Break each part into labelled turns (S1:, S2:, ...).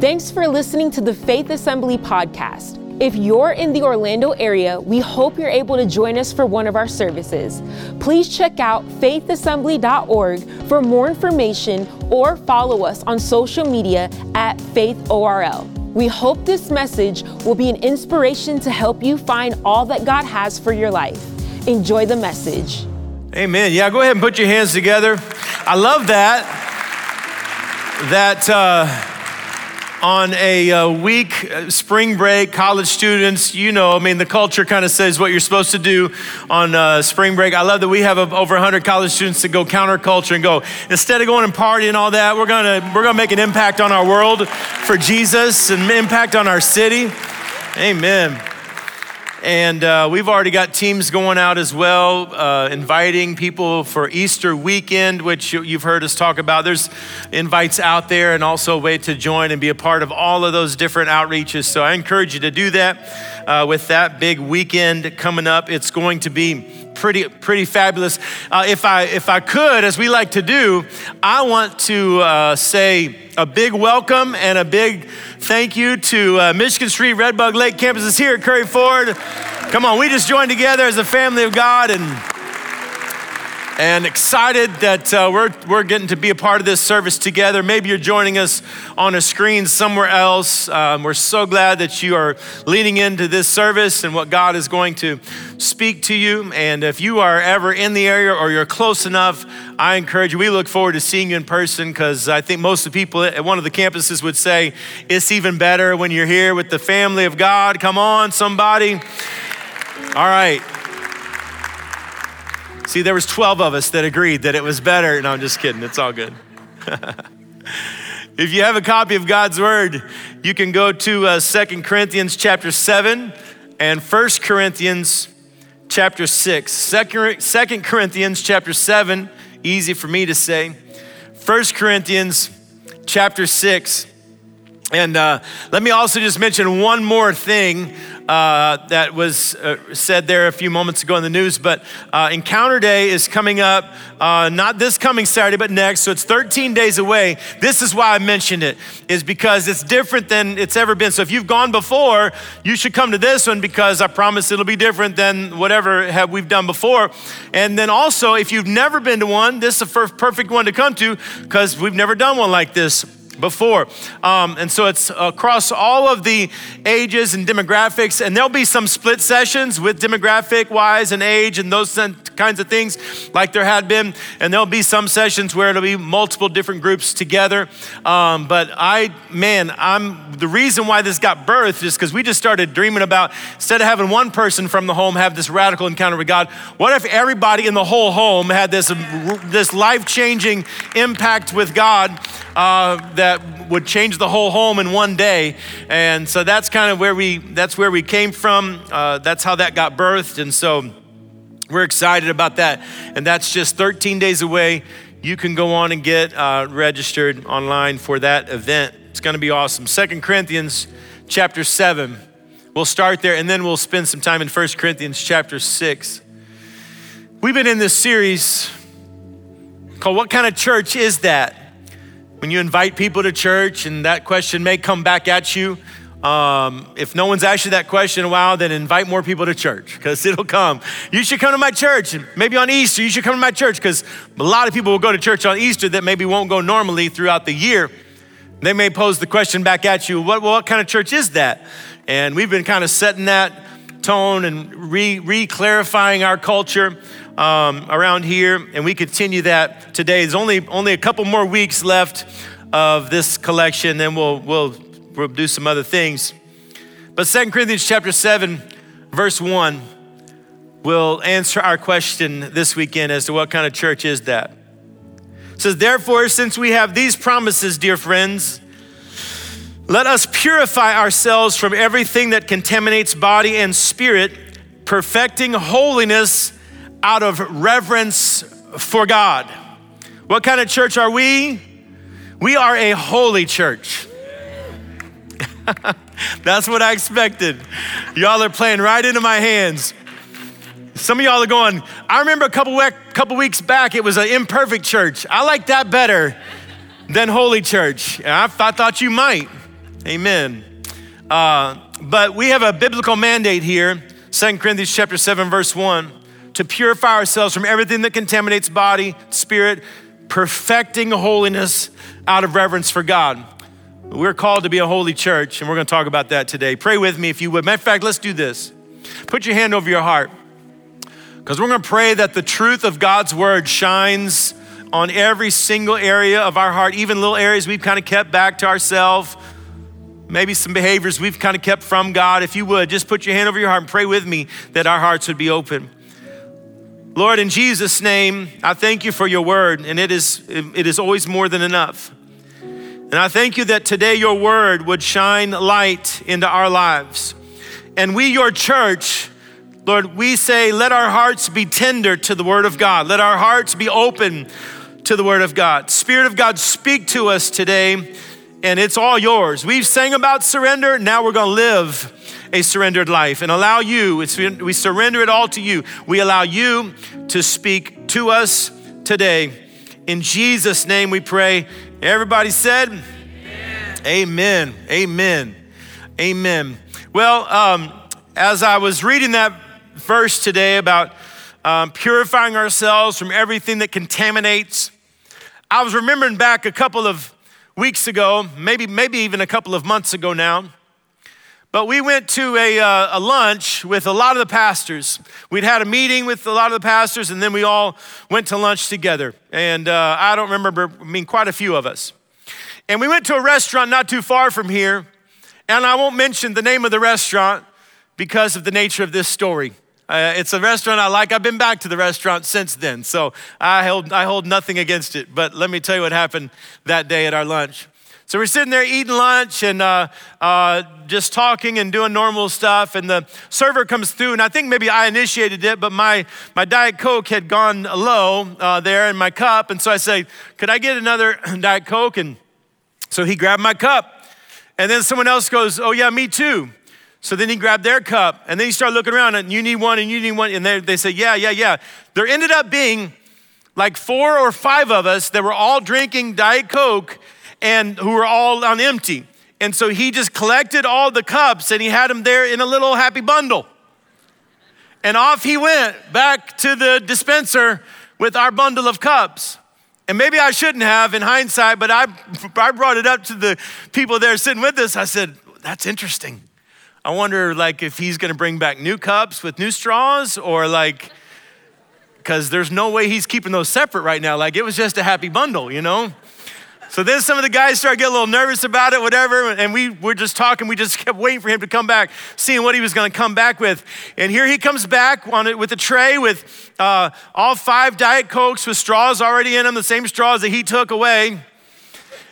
S1: Thanks for listening to the Faith Assembly podcast. If you're in the Orlando area, we hope you're able to join us for one of our services. Please check out faithassembly.org for more information or follow us on social media at faithorl. We hope this message will be an inspiration to help you find all that God has for your life. Enjoy the message.
S2: Amen. Yeah, go ahead and put your hands together. I love that. That. Uh, on a uh, week, uh, spring break, college students, you know, I mean, the culture kind of says what you're supposed to do on uh, spring break. I love that we have over 100 college students that go counterculture and go, instead of going and partying and all that, we're gonna, we're gonna make an impact on our world for Jesus and impact on our city. Amen. And uh, we've already got teams going out as well, uh, inviting people for Easter weekend, which you've heard us talk about. There's invites out there and also a way to join and be a part of all of those different outreaches. So I encourage you to do that uh, with that big weekend coming up. It's going to be pretty pretty fabulous. Uh, if I if I could, as we like to do, I want to uh, say a big welcome and a big thank you to uh, Michigan Street Redbug Lake campuses here at Curry Ford. Come on, we just joined together as a family of God and and excited that uh, we're, we're getting to be a part of this service together. Maybe you're joining us on a screen somewhere else. Um, we're so glad that you are leaning into this service and what God is going to speak to you. And if you are ever in the area or you're close enough, I encourage you. We look forward to seeing you in person because I think most of the people at one of the campuses would say it's even better when you're here with the family of God. Come on, somebody. All right. See, there was 12 of us that agreed that it was better. No, I'm just kidding. It's all good. if you have a copy of God's word, you can go to uh, 2 Corinthians chapter 7 and 1 Corinthians chapter 6. 2 Corinthians chapter 7, easy for me to say. 1 Corinthians chapter 6. And uh, let me also just mention one more thing uh, that was uh, said there a few moments ago in the news, but uh, Encounter Day is coming up, uh, not this coming Saturday, but next. So it's 13 days away. This is why I mentioned it, is because it's different than it's ever been. So if you've gone before, you should come to this one because I promise it'll be different than whatever have we've done before. And then also, if you've never been to one, this is a perfect one to come to because we've never done one like this before. Um, and so it's across all of the ages and demographics, and there'll be some split sessions with demographic wise and age and those kinds of things, like there had been. And there'll be some sessions where it'll be multiple different groups together. Um, but I, man, I'm the reason why this got birthed is because we just started dreaming about instead of having one person from the home have this radical encounter with God, what if everybody in the whole home had this, this life changing impact with God? Uh, that would change the whole home in one day. And so that's kind of where we that's where we came from. Uh, that's how that got birthed. And so we're excited about that. And that's just 13 days away. You can go on and get uh, registered online for that event. It's going to be awesome. Second Corinthians chapter 7. We'll start there and then we'll spend some time in First Corinthians chapter 6. We've been in this series called What Kind of Church Is That? When you invite people to church, and that question may come back at you. Um, if no one's asked you that question in a while, then invite more people to church because it'll come. You should come to my church. Maybe on Easter, you should come to my church because a lot of people will go to church on Easter that maybe won't go normally throughout the year. They may pose the question back at you what, what kind of church is that? And we've been kind of setting that tone and re clarifying our culture um, around here, and we continue that today. There's only only a couple more weeks left of this collection, then we'll we'll we'll do some other things. But Second Corinthians chapter 7, verse 1 will answer our question this weekend as to what kind of church is that. It says, Therefore, since we have these promises, dear friends, let us purify ourselves from everything that contaminates body and spirit, perfecting holiness out of reverence for God. What kind of church are we? We are a holy church. That's what I expected. Y'all are playing right into my hands. Some of y'all are going, I remember a couple, we- couple weeks back, it was an imperfect church. I like that better than holy church. I, I thought you might. Amen. Uh, but we have a biblical mandate here, 2 Corinthians chapter 7, verse 1, to purify ourselves from everything that contaminates body, spirit, perfecting holiness out of reverence for God. We're called to be a holy church, and we're going to talk about that today. Pray with me if you would. Matter of fact, let's do this. Put your hand over your heart, because we're going to pray that the truth of God's word shines on every single area of our heart, even little areas we've kind of kept back to ourselves maybe some behaviors we've kind of kept from God. If you would, just put your hand over your heart and pray with me that our hearts would be open. Lord, in Jesus' name, I thank you for your word, and it is, it is always more than enough. And I thank you that today your word would shine light into our lives. And we, your church, Lord, we say, let our hearts be tender to the word of God. Let our hearts be open to the word of God. Spirit of God, speak to us today and it's all yours. We've sang about surrender. Now we're going to live a surrendered life and allow you, we surrender it all to you. We allow you to speak to us today. In Jesus' name we pray. Everybody said, Amen. Amen. Amen. Amen. Well, um, as I was reading that verse today about um, purifying ourselves from everything that contaminates, I was remembering back a couple of weeks ago, maybe, maybe even a couple of months ago now. But we went to a, uh, a, lunch with a lot of the pastors. We'd had a meeting with a lot of the pastors, and then we all went to lunch together. And uh, I don't remember, I mean, quite a few of us. And we went to a restaurant not too far from here. And I won't mention the name of the restaurant because of the nature of this story. Uh, it's a restaurant I like. I've been back to the restaurant since then, so I hold, I hold nothing against it. But let me tell you what happened that day at our lunch. So we're sitting there eating lunch and uh, uh, just talking and doing normal stuff. And the server comes through, and I think maybe I initiated it, but my, my Diet Coke had gone low uh, there in my cup. And so I say, Could I get another Diet Coke? And so he grabbed my cup. And then someone else goes, Oh, yeah, me too. So then he grabbed their cup and then he started looking around and you need one and you need one. And they, they said, yeah, yeah, yeah. There ended up being like four or five of us that were all drinking Diet Coke and who were all on empty. And so he just collected all the cups and he had them there in a little happy bundle. And off he went back to the dispenser with our bundle of cups. And maybe I shouldn't have in hindsight, but I, I brought it up to the people there sitting with us. I said, that's interesting. I wonder like if he's to bring back new cups with new straws or like cuz there's no way he's keeping those separate right now. Like it was just a happy bundle, you know? So then some of the guys started getting a little nervous about it, whatever, and we were just talking. We just kept waiting for him to come back, seeing what he was going to come back with. And here he comes back on it with a tray with uh, all five Diet Cokes with straws already in them, the same straws that he took away.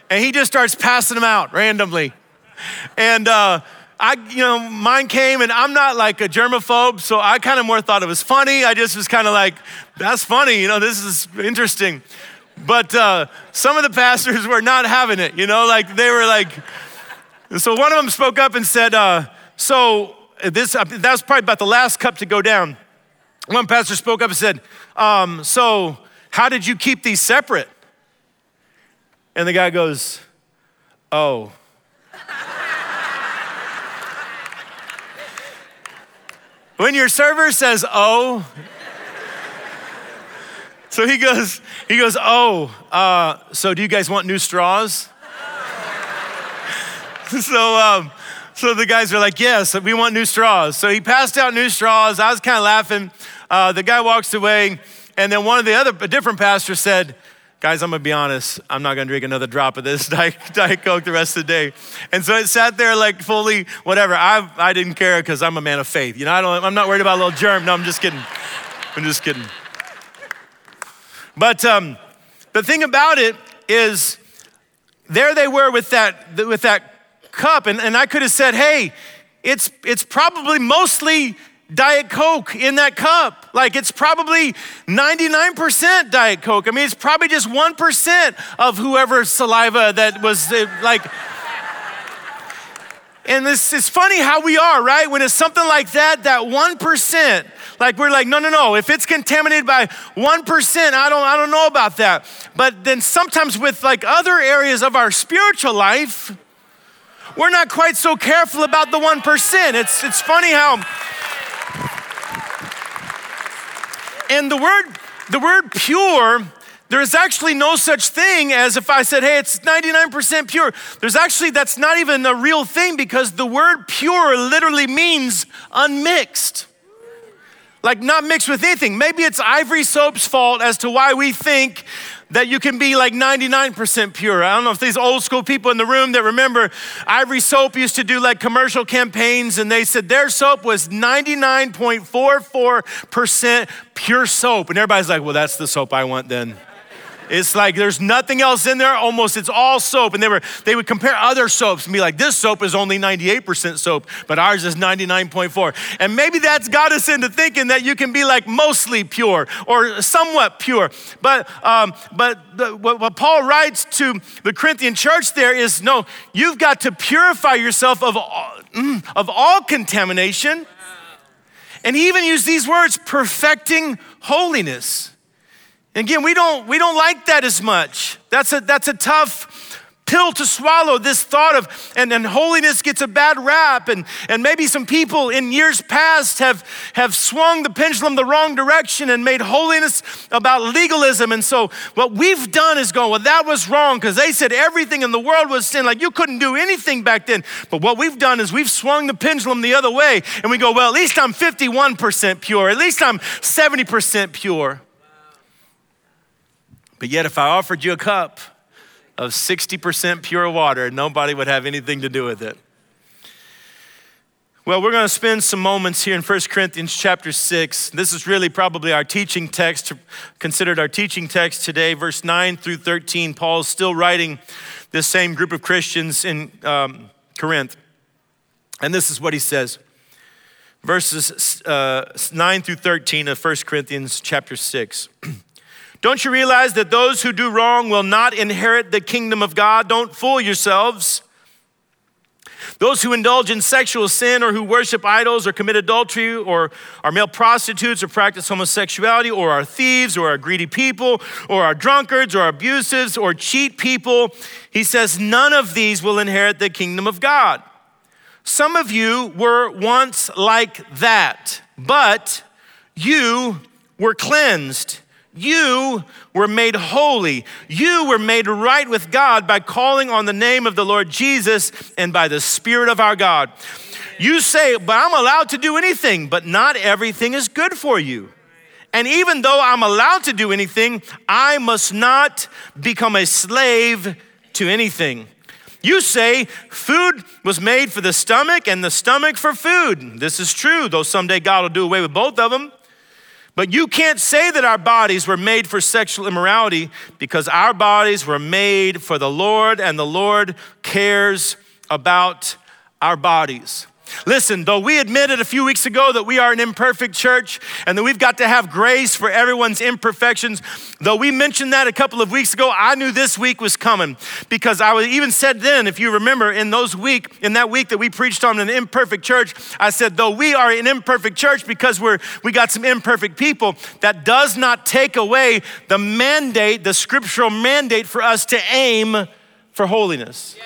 S2: And he just starts passing them out randomly. And uh, I, you know, mine came and I'm not like a germaphobe, so I kind of more thought it was funny. I just was kind of like, that's funny, you know, this is interesting. But uh, some of the pastors were not having it, you know, like they were like, so one of them spoke up and said, uh, so this, uh, was probably about the last cup to go down. One pastor spoke up and said, um, so how did you keep these separate? And the guy goes, oh. When your server says, oh, so he goes, he goes, oh, uh, so do you guys want new straws? so, um, so the guys are like, yes, we want new straws. So he passed out new straws. I was kind of laughing. Uh, the guy walks away, and then one of the other, a different pastor said, guys, I'm gonna be honest, I'm not gonna drink another drop of this Diet, Coke the rest of the day. And so it sat there like fully, whatever. I, I didn't care because I'm a man of faith. You know, I don't, I'm not worried about a little germ. No, I'm just kidding. I'm just kidding. But um, the thing about it is, there they were with that, with that cup, and, and I could have said, hey, it's, it's probably mostly Diet Coke in that cup. Like it's probably 99% Diet Coke. I mean, it's probably just 1% of whoever's saliva that was uh, like. And this is funny how we are, right? When it's something like that, that 1%, like we're like, no, no, no. If it's contaminated by 1%, I don't, I don't know about that. But then sometimes with like other areas of our spiritual life, we're not quite so careful about the 1%. It's, it's funny how. And the word, the word pure, there is actually no such thing as if I said, hey, it's 99% pure. There's actually, that's not even a real thing because the word pure literally means unmixed like not mixed with anything. Maybe it's Ivory Soap's fault as to why we think that you can be like 99% pure. I don't know if these old school people in the room that remember Ivory Soap used to do like commercial campaigns and they said their soap was 99.44% pure soap. And everybody's like, well, that's the soap I want then. It's like there's nothing else in there. Almost it's all soap. And they were they would compare other soaps and be like, this soap is only 98% soap, but ours is 99.4. And maybe that's got us into thinking that you can be like mostly pure or somewhat pure. But um, but the, what, what Paul writes to the Corinthian church there is no, you've got to purify yourself of all, mm, of all contamination. And he even used these words, perfecting holiness. Again, we don't, we don't like that as much. That's a, that's a tough pill to swallow, this thought of, and, and holiness gets a bad rap. And, and maybe some people in years past have, have swung the pendulum the wrong direction and made holiness about legalism. And so what we've done is go, well, that was wrong because they said everything in the world was sin. Like you couldn't do anything back then. But what we've done is we've swung the pendulum the other way and we go, well, at least I'm 51% pure. At least I'm 70% pure. But yet, if I offered you a cup of 60% pure water, nobody would have anything to do with it. Well, we're going to spend some moments here in 1 Corinthians chapter 6. This is really probably our teaching text, considered our teaching text today, verse 9 through 13. Paul's still writing this same group of Christians in um, Corinth. And this is what he says verses uh, 9 through 13 of 1 Corinthians chapter 6. Don't you realize that those who do wrong will not inherit the kingdom of God? Don't fool yourselves. Those who indulge in sexual sin or who worship idols or commit adultery or are male prostitutes or practice homosexuality or are thieves or are greedy people or are drunkards or abusives or cheat people, he says, none of these will inherit the kingdom of God. Some of you were once like that, but you were cleansed you were made holy. You were made right with God by calling on the name of the Lord Jesus and by the Spirit of our God. You say, but I'm allowed to do anything, but not everything is good for you. And even though I'm allowed to do anything, I must not become a slave to anything. You say food was made for the stomach and the stomach for food. This is true, though someday God will do away with both of them. But you can't say that our bodies were made for sexual immorality because our bodies were made for the Lord and the Lord cares about our bodies. Listen, though we admitted a few weeks ago that we are an imperfect church and that we've got to have grace for everyone's imperfections, though we mentioned that a couple of weeks ago, I knew this week was coming because I was, even said then, if you remember, in those week, in that week that we preached on an imperfect church, I said, though we are an imperfect church because we're we got some imperfect people, that does not take away the mandate, the scriptural mandate for us to aim for holiness.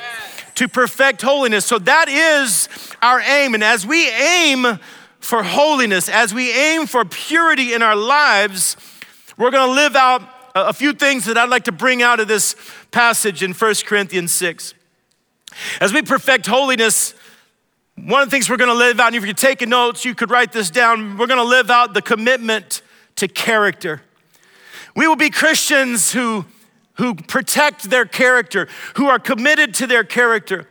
S2: To perfect holiness. So that is our aim. And as we aim for holiness, as we aim for purity in our lives, we're going to live out a few things that I'd like to bring out of this passage in 1 Corinthians 6. As we perfect holiness, one of the things we're going to live out, and if you're taking notes, you could write this down. We're going to live out the commitment to character. We will be Christians who who protect their character, who are committed to their character.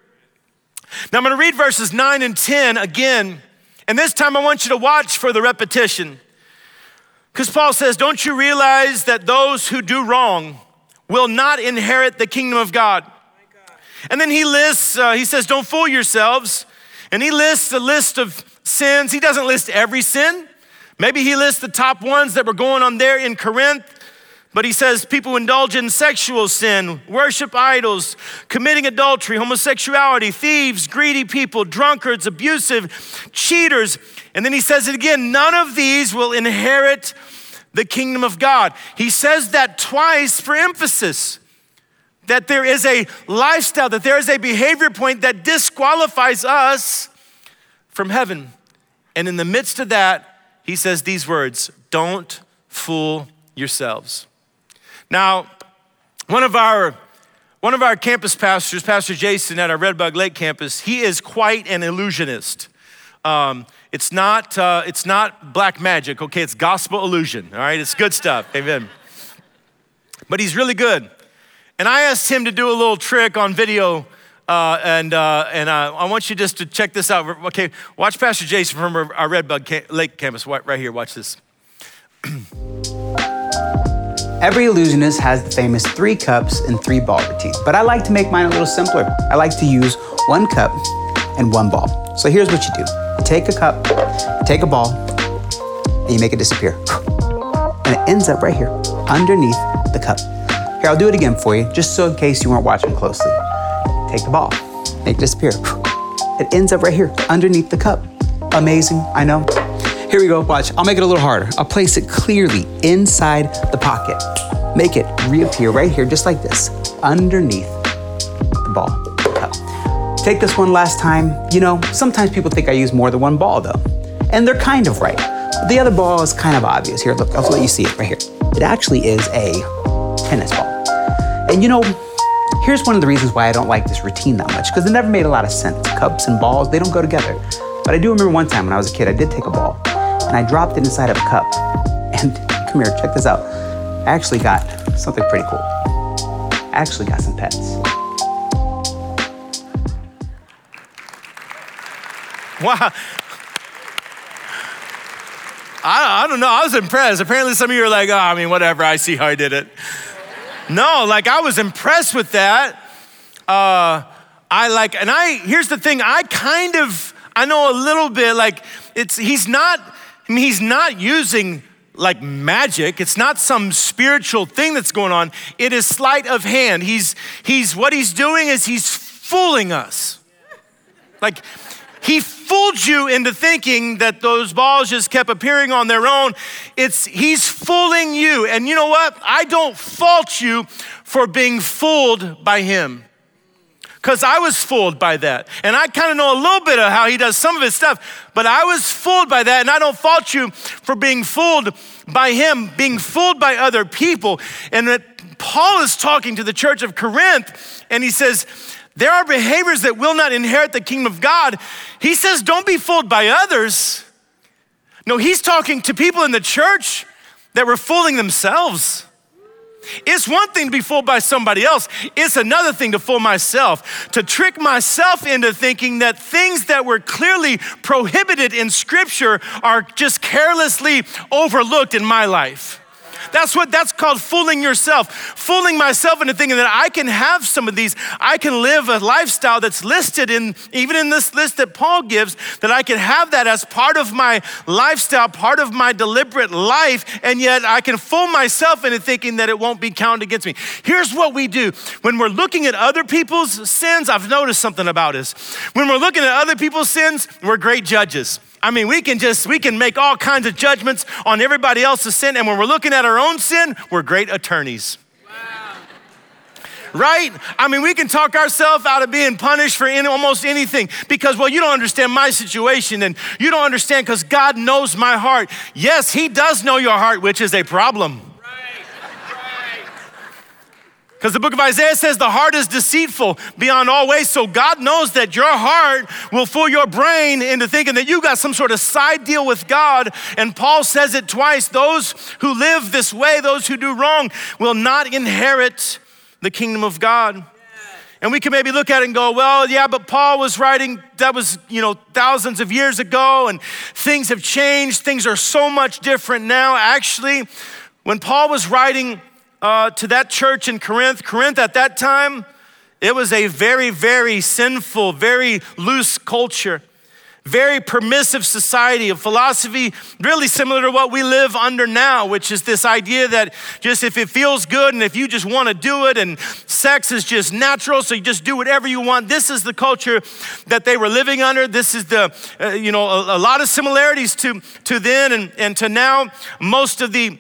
S2: Now I'm going to read verses 9 and 10 again, and this time I want you to watch for the repetition. Because Paul says, Don't you realize that those who do wrong will not inherit the kingdom of God? And then he lists, uh, he says, Don't fool yourselves. And he lists a list of sins. He doesn't list every sin. Maybe he lists the top ones that were going on there in Corinth. But he says people indulge in sexual sin, worship idols, committing adultery, homosexuality, thieves, greedy people, drunkards, abusive, cheaters. And then he says it again none of these will inherit the kingdom of God. He says that twice for emphasis. that there is a lifestyle, that there is a behavior point that disqualifies us from heaven. And in the midst of that, he says these words don't fool yourselves. Now, one of our one of our campus pastors, Pastor Jason at our Redbug Lake campus, he is quite an illusionist. Um, it's not uh, it's not black magic, okay? It's gospel illusion. All right, it's good stuff. Amen. But he's really good. And I asked him to do a little trick on video, uh, and, uh, and uh, I want you just to check this out. Okay, watch Pastor Jason from our, Redbug Lake campus right here. Watch this.
S3: Every illusionist has the famous three cups and three ball routine, but I like to make mine a little simpler. I like to use one cup and one ball. So here's what you do you take a cup, take a ball, and you make it disappear. And it ends up right here underneath the cup. Here, I'll do it again for you, just so in case you weren't watching closely. Take the ball, make it disappear. It ends up right here, underneath the cup. Amazing, I know. Here we go, watch. I'll make it a little harder. I'll place it clearly inside the pocket. Make it reappear right here, just like this, underneath the ball. Take this one last time. You know, sometimes people think I use more than one ball though. And they're kind of right. The other ball is kind of obvious. Here, look, I'll let you see it right here. It actually is a tennis ball. And you know, here's one of the reasons why I don't like this routine that much, because it never made a lot of sense. Cups and balls, they don't go together. But I do remember one time when I was a kid, I did take a ball and I dropped it inside of a cup. And come here, check this out. I actually got something pretty cool. I actually got some pets.
S2: Wow. I, I don't know. I was impressed. Apparently, some of you are like, oh, I mean, whatever. I see how I did it. No, like I was impressed with that. Uh, I like, and I, here's the thing, I kind of, I know a little bit, like, it's, he's not, I mean, he's not using like magic. It's not some spiritual thing that's going on. It is sleight of hand. He's, he's, what he's doing is he's fooling us. Like, he fooled you into thinking that those balls just kept appearing on their own. It's he's fooling you. And you know what? I don't fault you for being fooled by him. Because I was fooled by that. And I kind of know a little bit of how he does some of his stuff, but I was fooled by that. And I don't fault you for being fooled by him, being fooled by other people. And that Paul is talking to the church of Corinth, and he says, there are behaviors that will not inherit the kingdom of God. He says, don't be fooled by others. No, he's talking to people in the church that were fooling themselves. It's one thing to be fooled by somebody else, it's another thing to fool myself, to trick myself into thinking that things that were clearly prohibited in Scripture are just carelessly overlooked in my life. That's what that's called fooling yourself. Fooling myself into thinking that I can have some of these. I can live a lifestyle that's listed in even in this list that Paul gives that I can have that as part of my lifestyle, part of my deliberate life, and yet I can fool myself into thinking that it won't be counted against me. Here's what we do. When we're looking at other people's sins, I've noticed something about us. When we're looking at other people's sins, we're great judges. I mean, we can just, we can make all kinds of judgments on everybody else's sin. And when we're looking at our own sin, we're great attorneys. Right? I mean, we can talk ourselves out of being punished for any, almost anything because, well, you don't understand my situation and you don't understand because God knows my heart. Yes, He does know your heart, which is a problem. Because the book of Isaiah says the heart is deceitful beyond all ways. So God knows that your heart will fool your brain into thinking that you got some sort of side deal with God. And Paul says it twice those who live this way, those who do wrong, will not inherit the kingdom of God. And we can maybe look at it and go, well, yeah, but Paul was writing, that was, you know, thousands of years ago, and things have changed. Things are so much different now. Actually, when Paul was writing uh, to that church in Corinth. Corinth at that time, it was a very, very sinful, very loose culture, very permissive society of philosophy, really similar to what we live under now, which is this idea that just if it feels good and if you just want to do it and sex is just natural, so you just do whatever you want. This is the culture that they were living under. This is the, uh, you know, a, a lot of similarities to, to then and, and to now. Most of the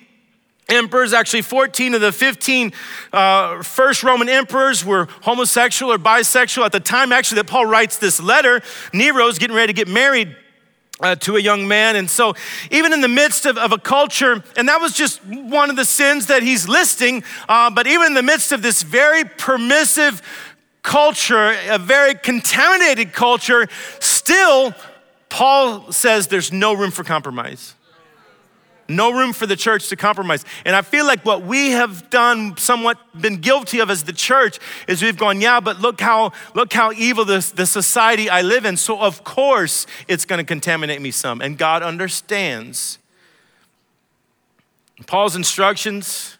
S2: emperors. Actually, 14 of the 15 uh, first Roman emperors were homosexual or bisexual. At the time, actually, that Paul writes this letter, Nero's getting ready to get married. Uh, to a young man. And so, even in the midst of, of, a culture, and that was just one of the sins that he's listing, uh, but even in the midst of this very permissive culture, a very contaminated culture, still, Paul says there's no room for compromise. No room for the church to compromise. And I feel like what we have done, somewhat been guilty of as the church, is we've gone, yeah, but look how, look how evil the society I live in. So of course it's gonna contaminate me some. And God understands. Paul's instructions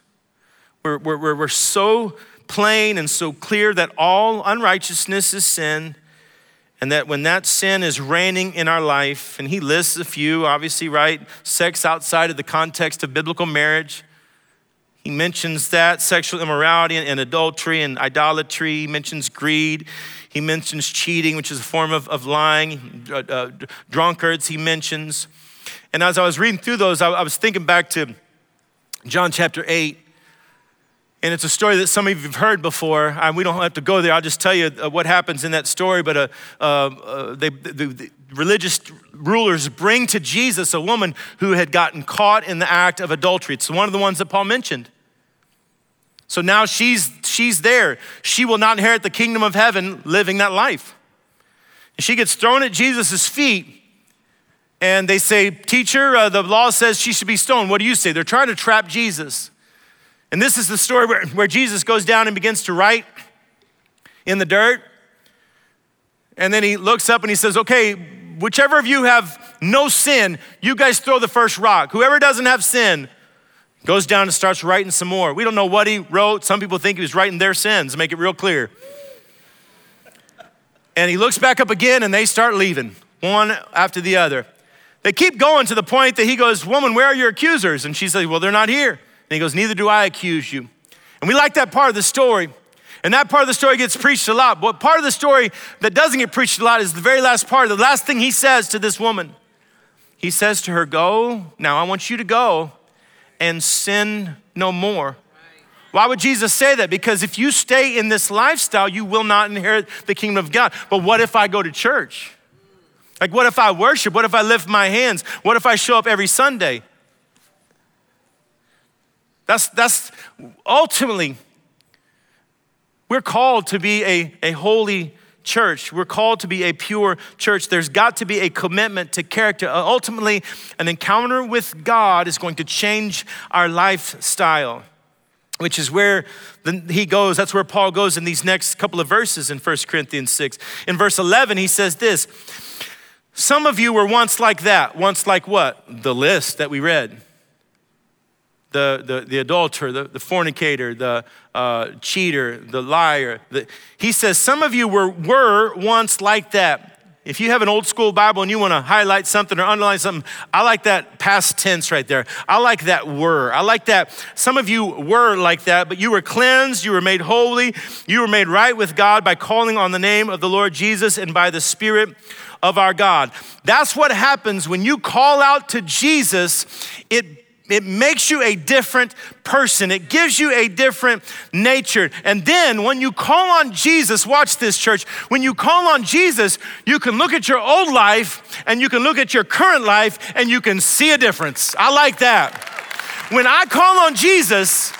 S2: were, were, were so plain and so clear that all unrighteousness is sin and that when that sin is reigning in our life, and he lists a few, obviously, right? Sex outside of the context of biblical marriage. He mentions that sexual immorality and, adultery and idolatry. He mentions greed. He mentions cheating, which is a form of, of lying. Uh, uh, drunkards, he mentions. And as I was reading through those, I, I was thinking back to John chapter 8 and it's a story that some of you have heard before. And we don't have to go there. I'll just tell you uh, what happens in that story. But uh, uh, uh, they, the, the religious rulers bring to Jesus a woman who had gotten caught in the act of adultery. It's one of the ones that Paul mentioned. So now she's, she's there. She will not inherit the kingdom of heaven living that life. And she gets thrown at Jesus' feet. And they say, Teacher, uh, the law says she should be stoned. What do you say? They're trying to trap Jesus. And this is the story where, where Jesus goes down and begins to write in the dirt. And then he looks up and he says, Okay, whichever of you have no sin, you guys throw the first rock. Whoever doesn't have sin goes down and starts writing some more. We don't know what he wrote. Some people think he was writing their sins, make it real clear. And he looks back up again and they start leaving, one after the other. They keep going to the point that he goes, Woman, where are your accusers? And she says, Well, they're not here. And he goes, Neither do I accuse you. And we like that part of the story. And that part of the story gets preached a lot. But part of the story that doesn't get preached a lot is the very last part. The last thing he says to this woman. He says to her, Go, now I want you to go and sin no more. Why would Jesus say that? Because if you stay in this lifestyle, you will not inherit the kingdom of God. But what if I go to church? Like, what if I worship? What if I lift my hands? What if I show up every Sunday? That's, that's ultimately, we're called to be a, a holy church. We're called to be a pure church. There's got to be a commitment to character. Uh, ultimately, an encounter with God is going to change our lifestyle, which is where the, he goes. That's where Paul goes in these next couple of verses in 1 Corinthians 6. In verse 11, he says this Some of you were once like that. Once like what? The list that we read the, the, the adulterer, the, the fornicator, the uh, cheater, the liar. The, he says, Some of you were, were once like that. If you have an old school Bible and you want to highlight something or underline something, I like that past tense right there. I like that were. I like that. Some of you were like that, but you were cleansed, you were made holy, you were made right with God by calling on the name of the Lord Jesus and by the Spirit of our God. That's what happens when you call out to Jesus. It it makes you a different person. It gives you a different nature. And then when you call on Jesus, watch this, church. When you call on Jesus, you can look at your old life and you can look at your current life and you can see a difference. I like that. When I call on Jesus,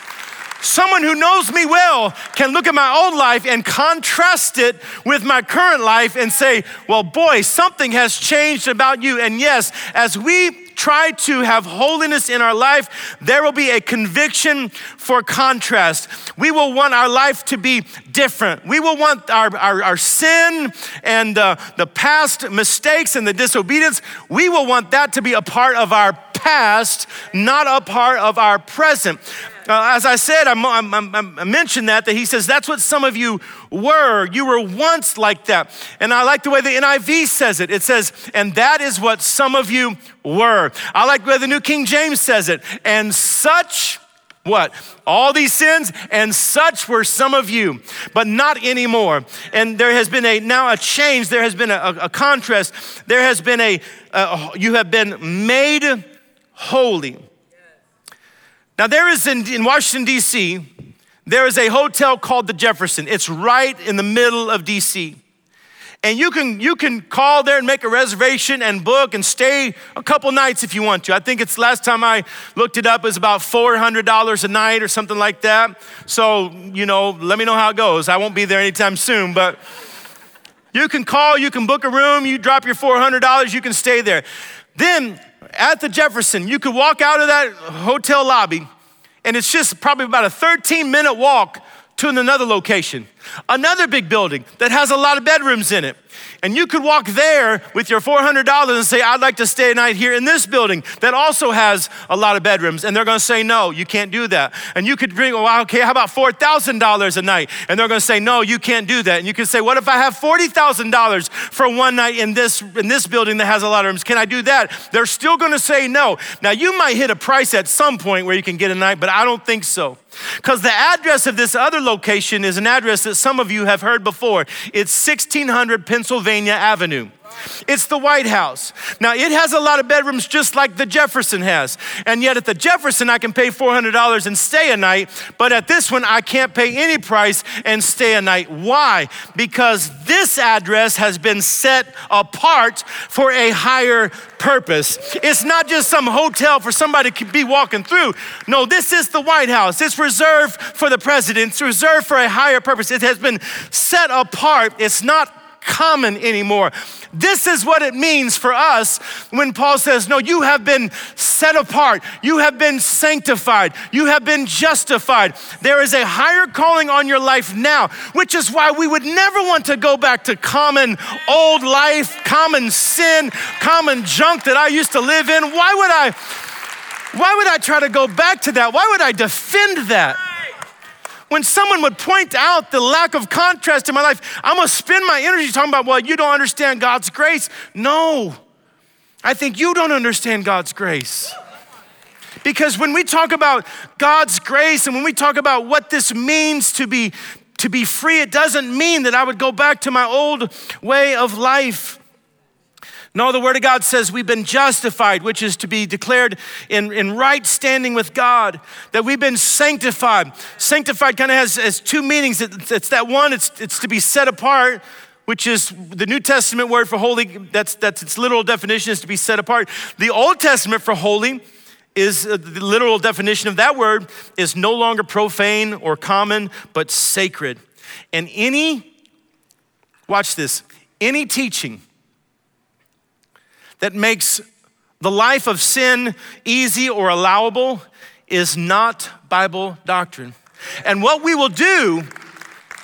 S2: Someone who knows me well can look at my old life and contrast it with my current life and say, Well, boy, something has changed about you. And yes, as we try to have holiness in our life, there will be a conviction for contrast. We will want our life to be different. We will want our, our, our sin and uh, the past mistakes and the disobedience, we will want that to be a part of our past, not a part of our present. Uh, as I said, I, I, I, mentioned that, that he says, that's what some of you were. You were once like that. And I like the way the NIV says it. It says, and that is what some of you were. I like the way the New King James says it. And such what? All these sins, and such were some of you, but not anymore. And there has been a now a change. There has been a, a contrast. There has been a, a you have been made holy. Now, there is in, in Washington, D.C., there is a hotel called the Jefferson. It's right in the middle of DC. And you can, you can call there and make a reservation and book and stay a couple nights if you want to. I think it's last time I looked it up, it was about $400 a night or something like that. So, you know, let me know how it goes. I won't be there anytime soon, but you can call, you can book a room, you drop your $400, you can stay there. Then at the Jefferson, you could walk out of that hotel lobby, and it's just probably about a 13 minute walk to another location, another big building that has a lot of bedrooms in it. And you could walk there with your $400 and say, I'd like to stay a night here in this building that also has a lot of bedrooms. And they're gonna say, no, you can't do that. And you could bring, oh, well, okay, how about $4,000 a night? And they're gonna say, no, you can't do that. And you can say, what if I have $40,000 for one night in this, in this building that has a lot of rooms? Can I do that? They're still gonna say no. Now, you might hit a price at some point where you can get a night, but I don't think so. Because the address of this other location is an address that some of you have heard before. It's 1600 Pennsylvania Avenue. It's the White House. Now, it has a lot of bedrooms just like the Jefferson has. And yet, at the Jefferson, I can pay $400 and stay a night, but at this one, I can't pay any price and stay a night. Why? Because this address has been set apart for a higher purpose. It's not just some hotel for somebody to be walking through. No, this is the White House. It's reserved for the president, it's reserved for a higher purpose. It has been set apart. It's not common anymore. This is what it means for us when Paul says, No, you have been set apart, you have been sanctified, you have been justified. There is a higher calling on your life now, which is why we would never want to go back to common old life, common sin, common junk that I used to live in. Why would I? Why would I try to go back to that? Why would I defend that? When someone would point out the lack of contrast in my life, I'm gonna spend my energy talking about, well, you don't understand God's grace. No, I think you don't understand God's grace. Because when we talk about God's grace and when we talk about what this means to be, to be free, it doesn't mean that I would go back to my old way of life. No, the Word of God says we've been justified, which is to be declared in, in right standing with God, that we've been sanctified. Sanctified kind of has, has two meanings. It's, it's that one, it's, it's to be set apart, which is the New Testament word for holy. That's, that's its literal definition is to be set apart. The Old Testament for holy is uh, the literal definition of that word is no longer profane or common, but sacred. And any, watch this, any teaching that makes the life of sin easy or allowable is not Bible doctrine. And what we will do,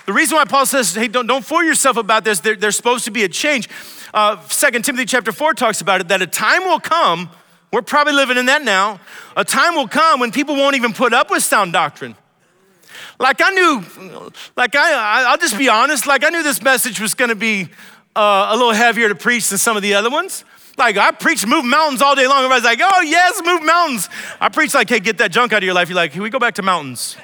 S2: the reason why Paul says, hey, don't, don't fool yourself about this, there, there's supposed to be a change. Uh, 2 Timothy chapter 4 talks about it, that a time will come, we're probably living in that now, a time will come when people won't even put up with sound doctrine. Like I knew, like I, I'll just be honest, like I knew this message was gonna be uh, a little heavier to preach than some of the other ones. Like I preach move mountains all day long. Everybody's like, oh yes, move mountains. I preach like, hey, get that junk out of your life. You're like, can we go back to mountains?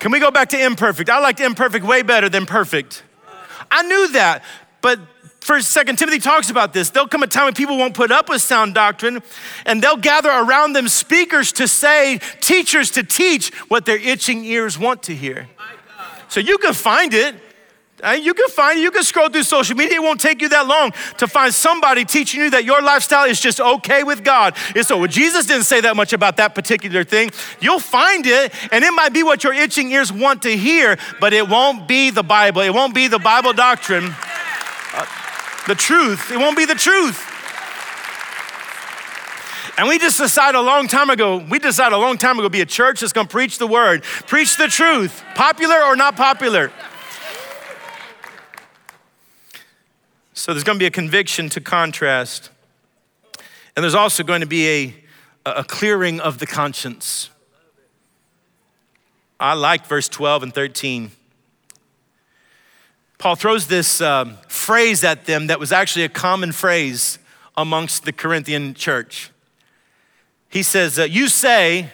S2: Can we go back to imperfect? I liked imperfect way better than perfect. I knew that, but First, Second Timothy talks about this. There'll come a time when people won't put up with sound doctrine, and they'll gather around them speakers to say, teachers to teach what their itching ears want to hear. So you can find it. You can find, it. you can scroll through social media. It won't take you that long to find somebody teaching you that your lifestyle is just okay with God. And so, well, Jesus didn't say that much about that particular thing. You'll find it, and it might be what your itching ears want to hear, but it won't be the Bible. It won't be the Bible doctrine, uh, the truth. It won't be the truth. And we just decided a long time ago, we decided a long time ago to be a church that's gonna preach the word, preach the truth, popular or not popular. So there's going to be a conviction to contrast. And there's also going to be a, a clearing of the conscience. I like verse 12 and 13. Paul throws this um, phrase at them that was actually a common phrase amongst the Corinthian church. He says, uh, You say,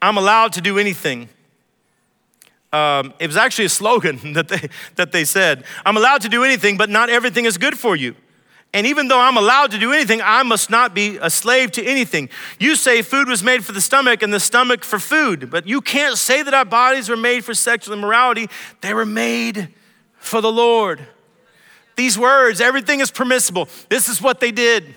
S2: I'm allowed to do anything. Um, it was actually a slogan that they, that they said I'm allowed to do anything, but not everything is good for you. And even though I'm allowed to do anything, I must not be a slave to anything. You say food was made for the stomach and the stomach for food, but you can't say that our bodies were made for sexual immorality. They were made for the Lord. These words, everything is permissible. This is what they did.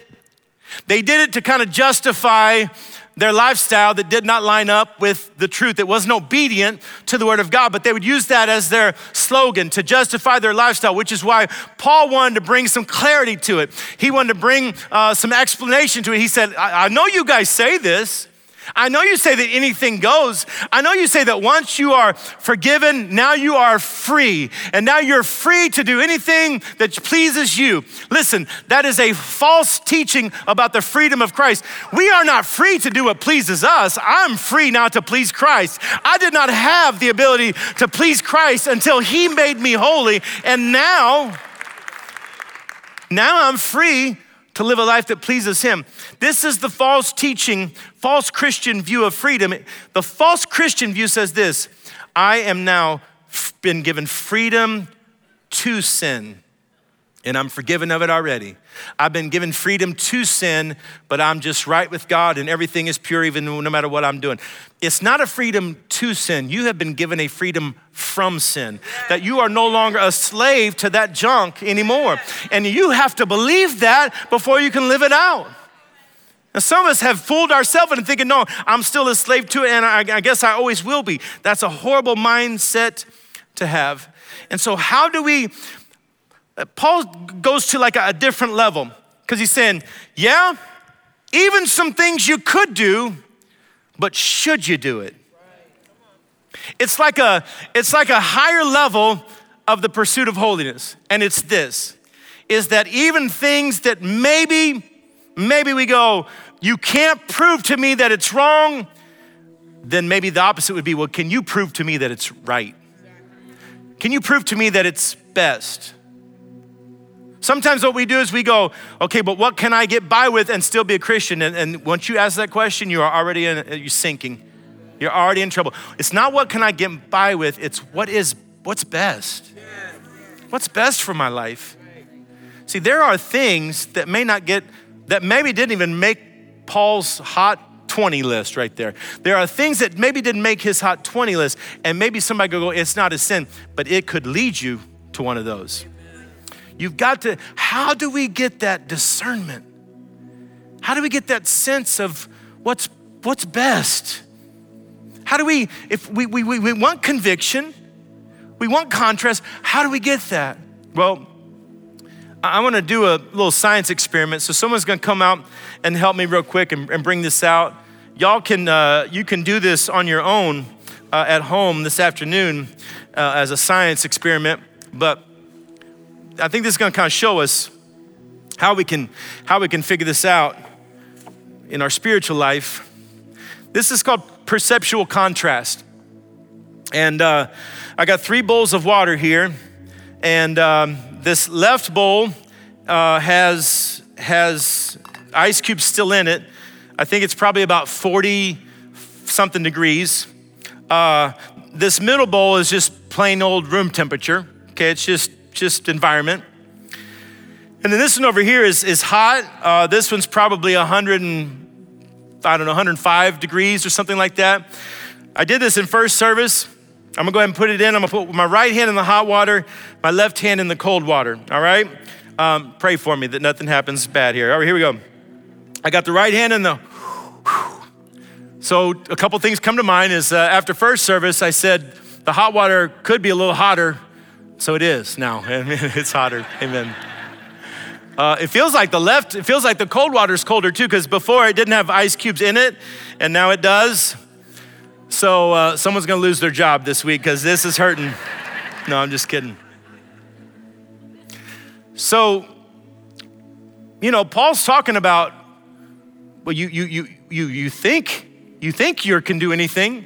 S2: They did it to kind of justify their lifestyle that did not line up with the truth. It wasn't obedient to the word of God, but they would use that as their slogan to justify their lifestyle, which is why Paul wanted to bring some clarity to it. He wanted to bring uh, some explanation to it. He said, I-, I know you guys say this. I know you say that anything goes. I know you say that once you are forgiven, now you are free. And now you're free to do anything that pleases you. Listen, that is a false teaching about the freedom of Christ. We are not free to do what pleases us. I'm free now to please Christ. I did not have the ability to please Christ until He made me holy. And now, now I'm free to live a life that pleases Him. This is the false teaching, false Christian view of freedom. The false Christian view says this I am now been given freedom to sin, and I'm forgiven of it already. I've been given freedom to sin, but I'm just right with God and everything is pure, even no matter what I'm doing. It's not a freedom to sin. You have been given a freedom from sin, that you are no longer a slave to that junk anymore. And you have to believe that before you can live it out. And some of us have fooled ourselves into thinking, no, I'm still a slave to it, and I, I guess I always will be. That's a horrible mindset to have. And so, how do we Paul goes to like a, different level because he's saying, yeah, even some things you could do, but should you do it? It's like a it's like a higher level of the pursuit of holiness. And it's this is that even things that maybe maybe we go, you can't prove to me that it's wrong, then maybe the opposite would be, well, can you prove to me that it's right? Can you prove to me that it's best? Sometimes what we do is we go, okay, but what can I get by with and still be a Christian? And, and once you ask that question, you are already in, uh, you're sinking. You're already in trouble. It's not what can I get by with, it's what is what's best. What's best for my life? See, there are things that may not get that maybe didn't even make Paul's hot 20 list right there. There are things that maybe didn't make his hot 20 list, and maybe somebody could go, it's not a sin, but it could lead you to one of those. You've got to, how do we get that discernment? How do we get that sense of what's, what's best? How do we, if we, we, we we want conviction, we want contrast, how do we get that? Well, I want to do a little science experiment. So someone's going to come out and help me real quick and, and bring this out. Y'all can, uh, you can do this on your own uh, at home this afternoon uh, as a science experiment, but I think this is going to kind of show us how we can how we can figure this out in our spiritual life. This is called perceptual contrast, and uh, I got three bowls of water here, and um, this left bowl uh, has has ice cubes still in it. I think it's probably about forty something degrees. Uh, this middle bowl is just plain old room temperature. Okay, it's just just environment. And then this one over here is, is hot. Uh, this one's probably 100 and, I don't know, 105 degrees or something like that. I did this in first service. I'm gonna go ahead and put it in. I'm gonna put my right hand in the hot water, my left hand in the cold water, all right? Um, pray for me that nothing happens bad here. All right, here we go. I got the right hand in the, so a couple things come to mind is uh, after first service, I said the hot water could be a little hotter so it is now. it's hotter. Amen. Uh, it feels like the left, it feels like the cold water is colder too, because before it didn't have ice cubes in it, and now it does. So uh, someone's gonna lose their job this week because this is hurting. No, I'm just kidding. So, you know, Paul's talking about, well, you you you you you think you think you can do anything,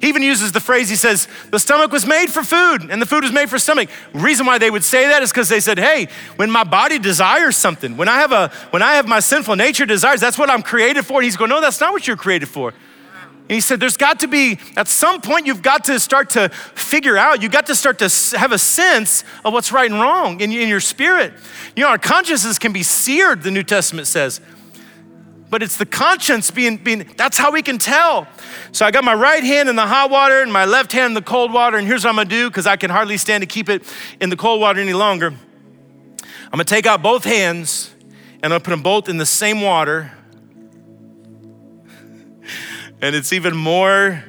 S2: he even uses the phrase, he says, the stomach was made for food and the food was made for stomach. Reason why they would say that is because they said, hey, when my body desires something, when I have a when I have my sinful nature desires, that's what I'm created for. And he's going, no, that's not what you're created for. And he said, There's got to be, at some point, you've got to start to figure out, you've got to start to have a sense of what's right and wrong in, in your spirit. You know, our consciences can be seared, the New Testament says. But it's the conscience being, being, that's how we can tell. So I got my right hand in the hot water and my left hand in the cold water. And here's what I'm gonna do, because I can hardly stand to keep it in the cold water any longer. I'm gonna take out both hands and I'm gonna put them both in the same water and it's even more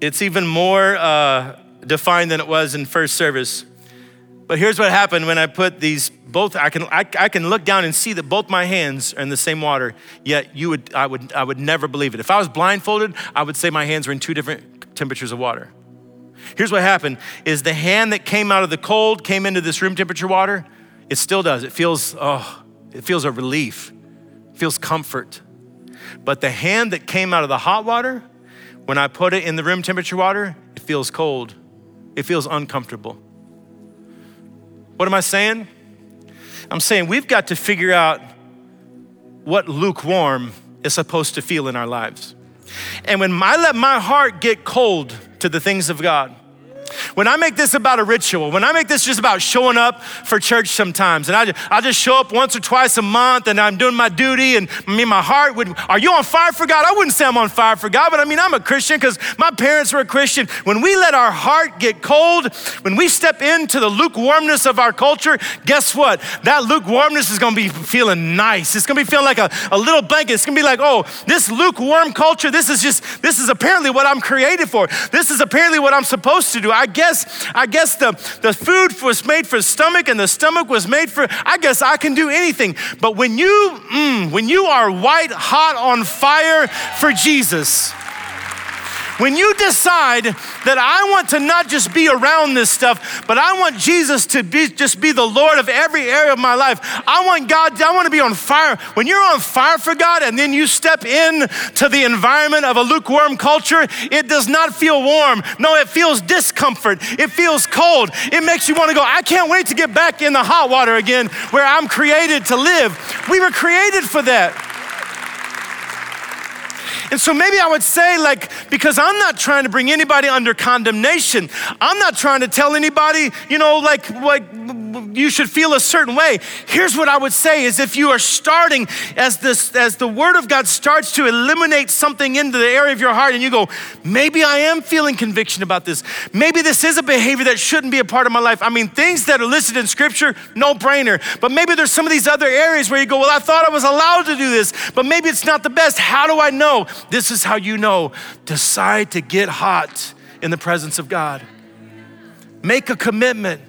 S2: it's even more uh, defined than it was in first service but here's what happened when i put these both i can I, I, can look down and see that both my hands are in the same water yet you would i would i would never believe it. If i was blindfolded i would say my hands were in two different temperatures of water. Here's what happened is the hand that came out of the cold came into this room temperature water. It still does. It feels oh it feels a relief. It feels comfort. But the hand that came out of the hot water, when I put it in the room temperature water, it feels cold. It feels uncomfortable. What am I saying? I'm saying we've got to figure out what lukewarm is supposed to feel in our lives. And when I let my heart get cold to the things of God, when I make this about a ritual, when I make this just about showing up for church sometimes, and I, I just show up once or twice a month and I'm doing my duty, and I mean, my heart would, are you on fire for God? I wouldn't say I'm on fire for God, but I mean, I'm a Christian because my parents were a Christian. When we let our heart get cold, when we step into the lukewarmness of our culture, guess what? That lukewarmness is gonna be feeling nice. It's gonna be feeling like a, a little blanket. It's gonna be like, oh, this lukewarm culture, this is just, this is apparently what I'm created for. This is apparently what I'm supposed to do. I guess, I guess the, the food was made for the stomach and the stomach was made for, I guess I can do anything. But when you, mm, when you are white hot on fire for Jesus, when you decide that I want to not just be around this stuff, but I want Jesus to be just be the Lord of every area of my life. I want God, I want to be on fire. When you're on fire for God and then you step in to the environment of a lukewarm culture, it does not feel warm. No, it feels discomfort. It feels cold. It makes you want to go, I can't wait to get back in the hot water again where I'm created to live. We were created for that. And so maybe I would say, like, because I'm not trying to bring anybody under condemnation. I'm not trying to tell anybody, you know, like, like you should feel a certain way. Here's what I would say is if you are starting as this, as the word of God starts to eliminate something into the area of your heart, and you go, maybe I am feeling conviction about this. Maybe this is a behavior that shouldn't be a part of my life. I mean, things that are listed in scripture, no brainer. But maybe there's some of these other areas where you go, well, I thought I was allowed to do this, but maybe it's not the best. How do I know? This is how you know. Decide to get hot in the presence of God. Make a commitment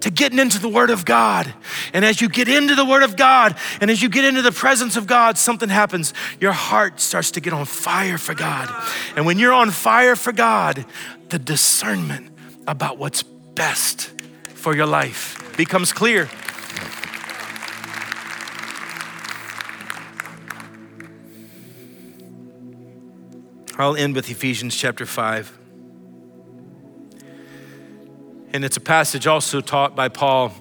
S2: to getting into the Word of God. And as you get into the Word of God and as you get into the presence of God, something happens. Your heart starts to get on fire for God. And when you're on fire for God, the discernment about what's best for your life becomes clear. I'll end with Ephesians chapter 5. And it's a passage also taught by Paul.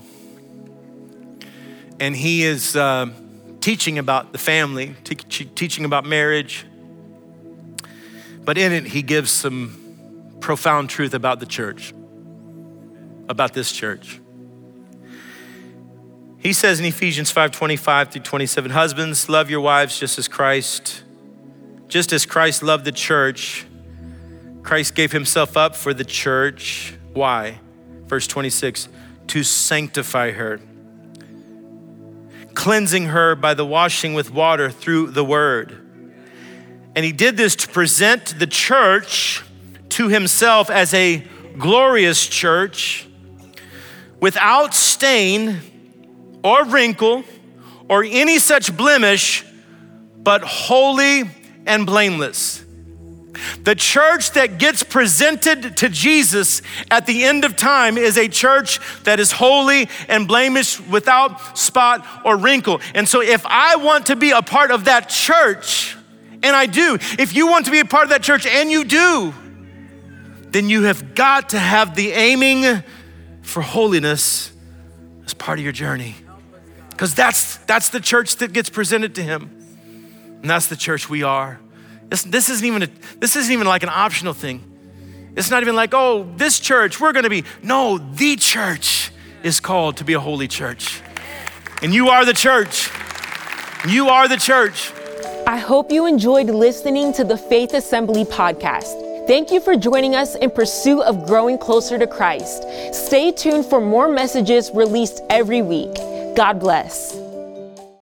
S2: And he is uh, teaching about the family, te- teaching about marriage. But in it, he gives some profound truth about the church, about this church. He says in Ephesians 5 25 through 27, Husbands, love your wives just as Christ, just as Christ loved the church. Christ gave himself up for the church. Why? Verse 26, to sanctify her, cleansing her by the washing with water through the word. And he did this to present the church to himself as a glorious church without stain or wrinkle or any such blemish, but holy and blameless. The church that gets presented to Jesus at the end of time is a church that is holy and blameless without spot or wrinkle. And so, if I want to be a part of that church, and I do, if you want to be a part of that church, and you do, then you have got to have the aiming for holiness as part of your journey. Because that's, that's the church that gets presented to Him. And that's the church we are This, this, isn't even a, this isn't even like an optional thing. It's not even like, oh, this church, we're gonna be. No, the church is called to be a holy church. And you are the church. You are the church.
S1: I hope you enjoyed listening to the Faith Assembly podcast. Thank you for joining us in pursuit of growing closer to Christ. Stay tuned for more messages released every week. God bless.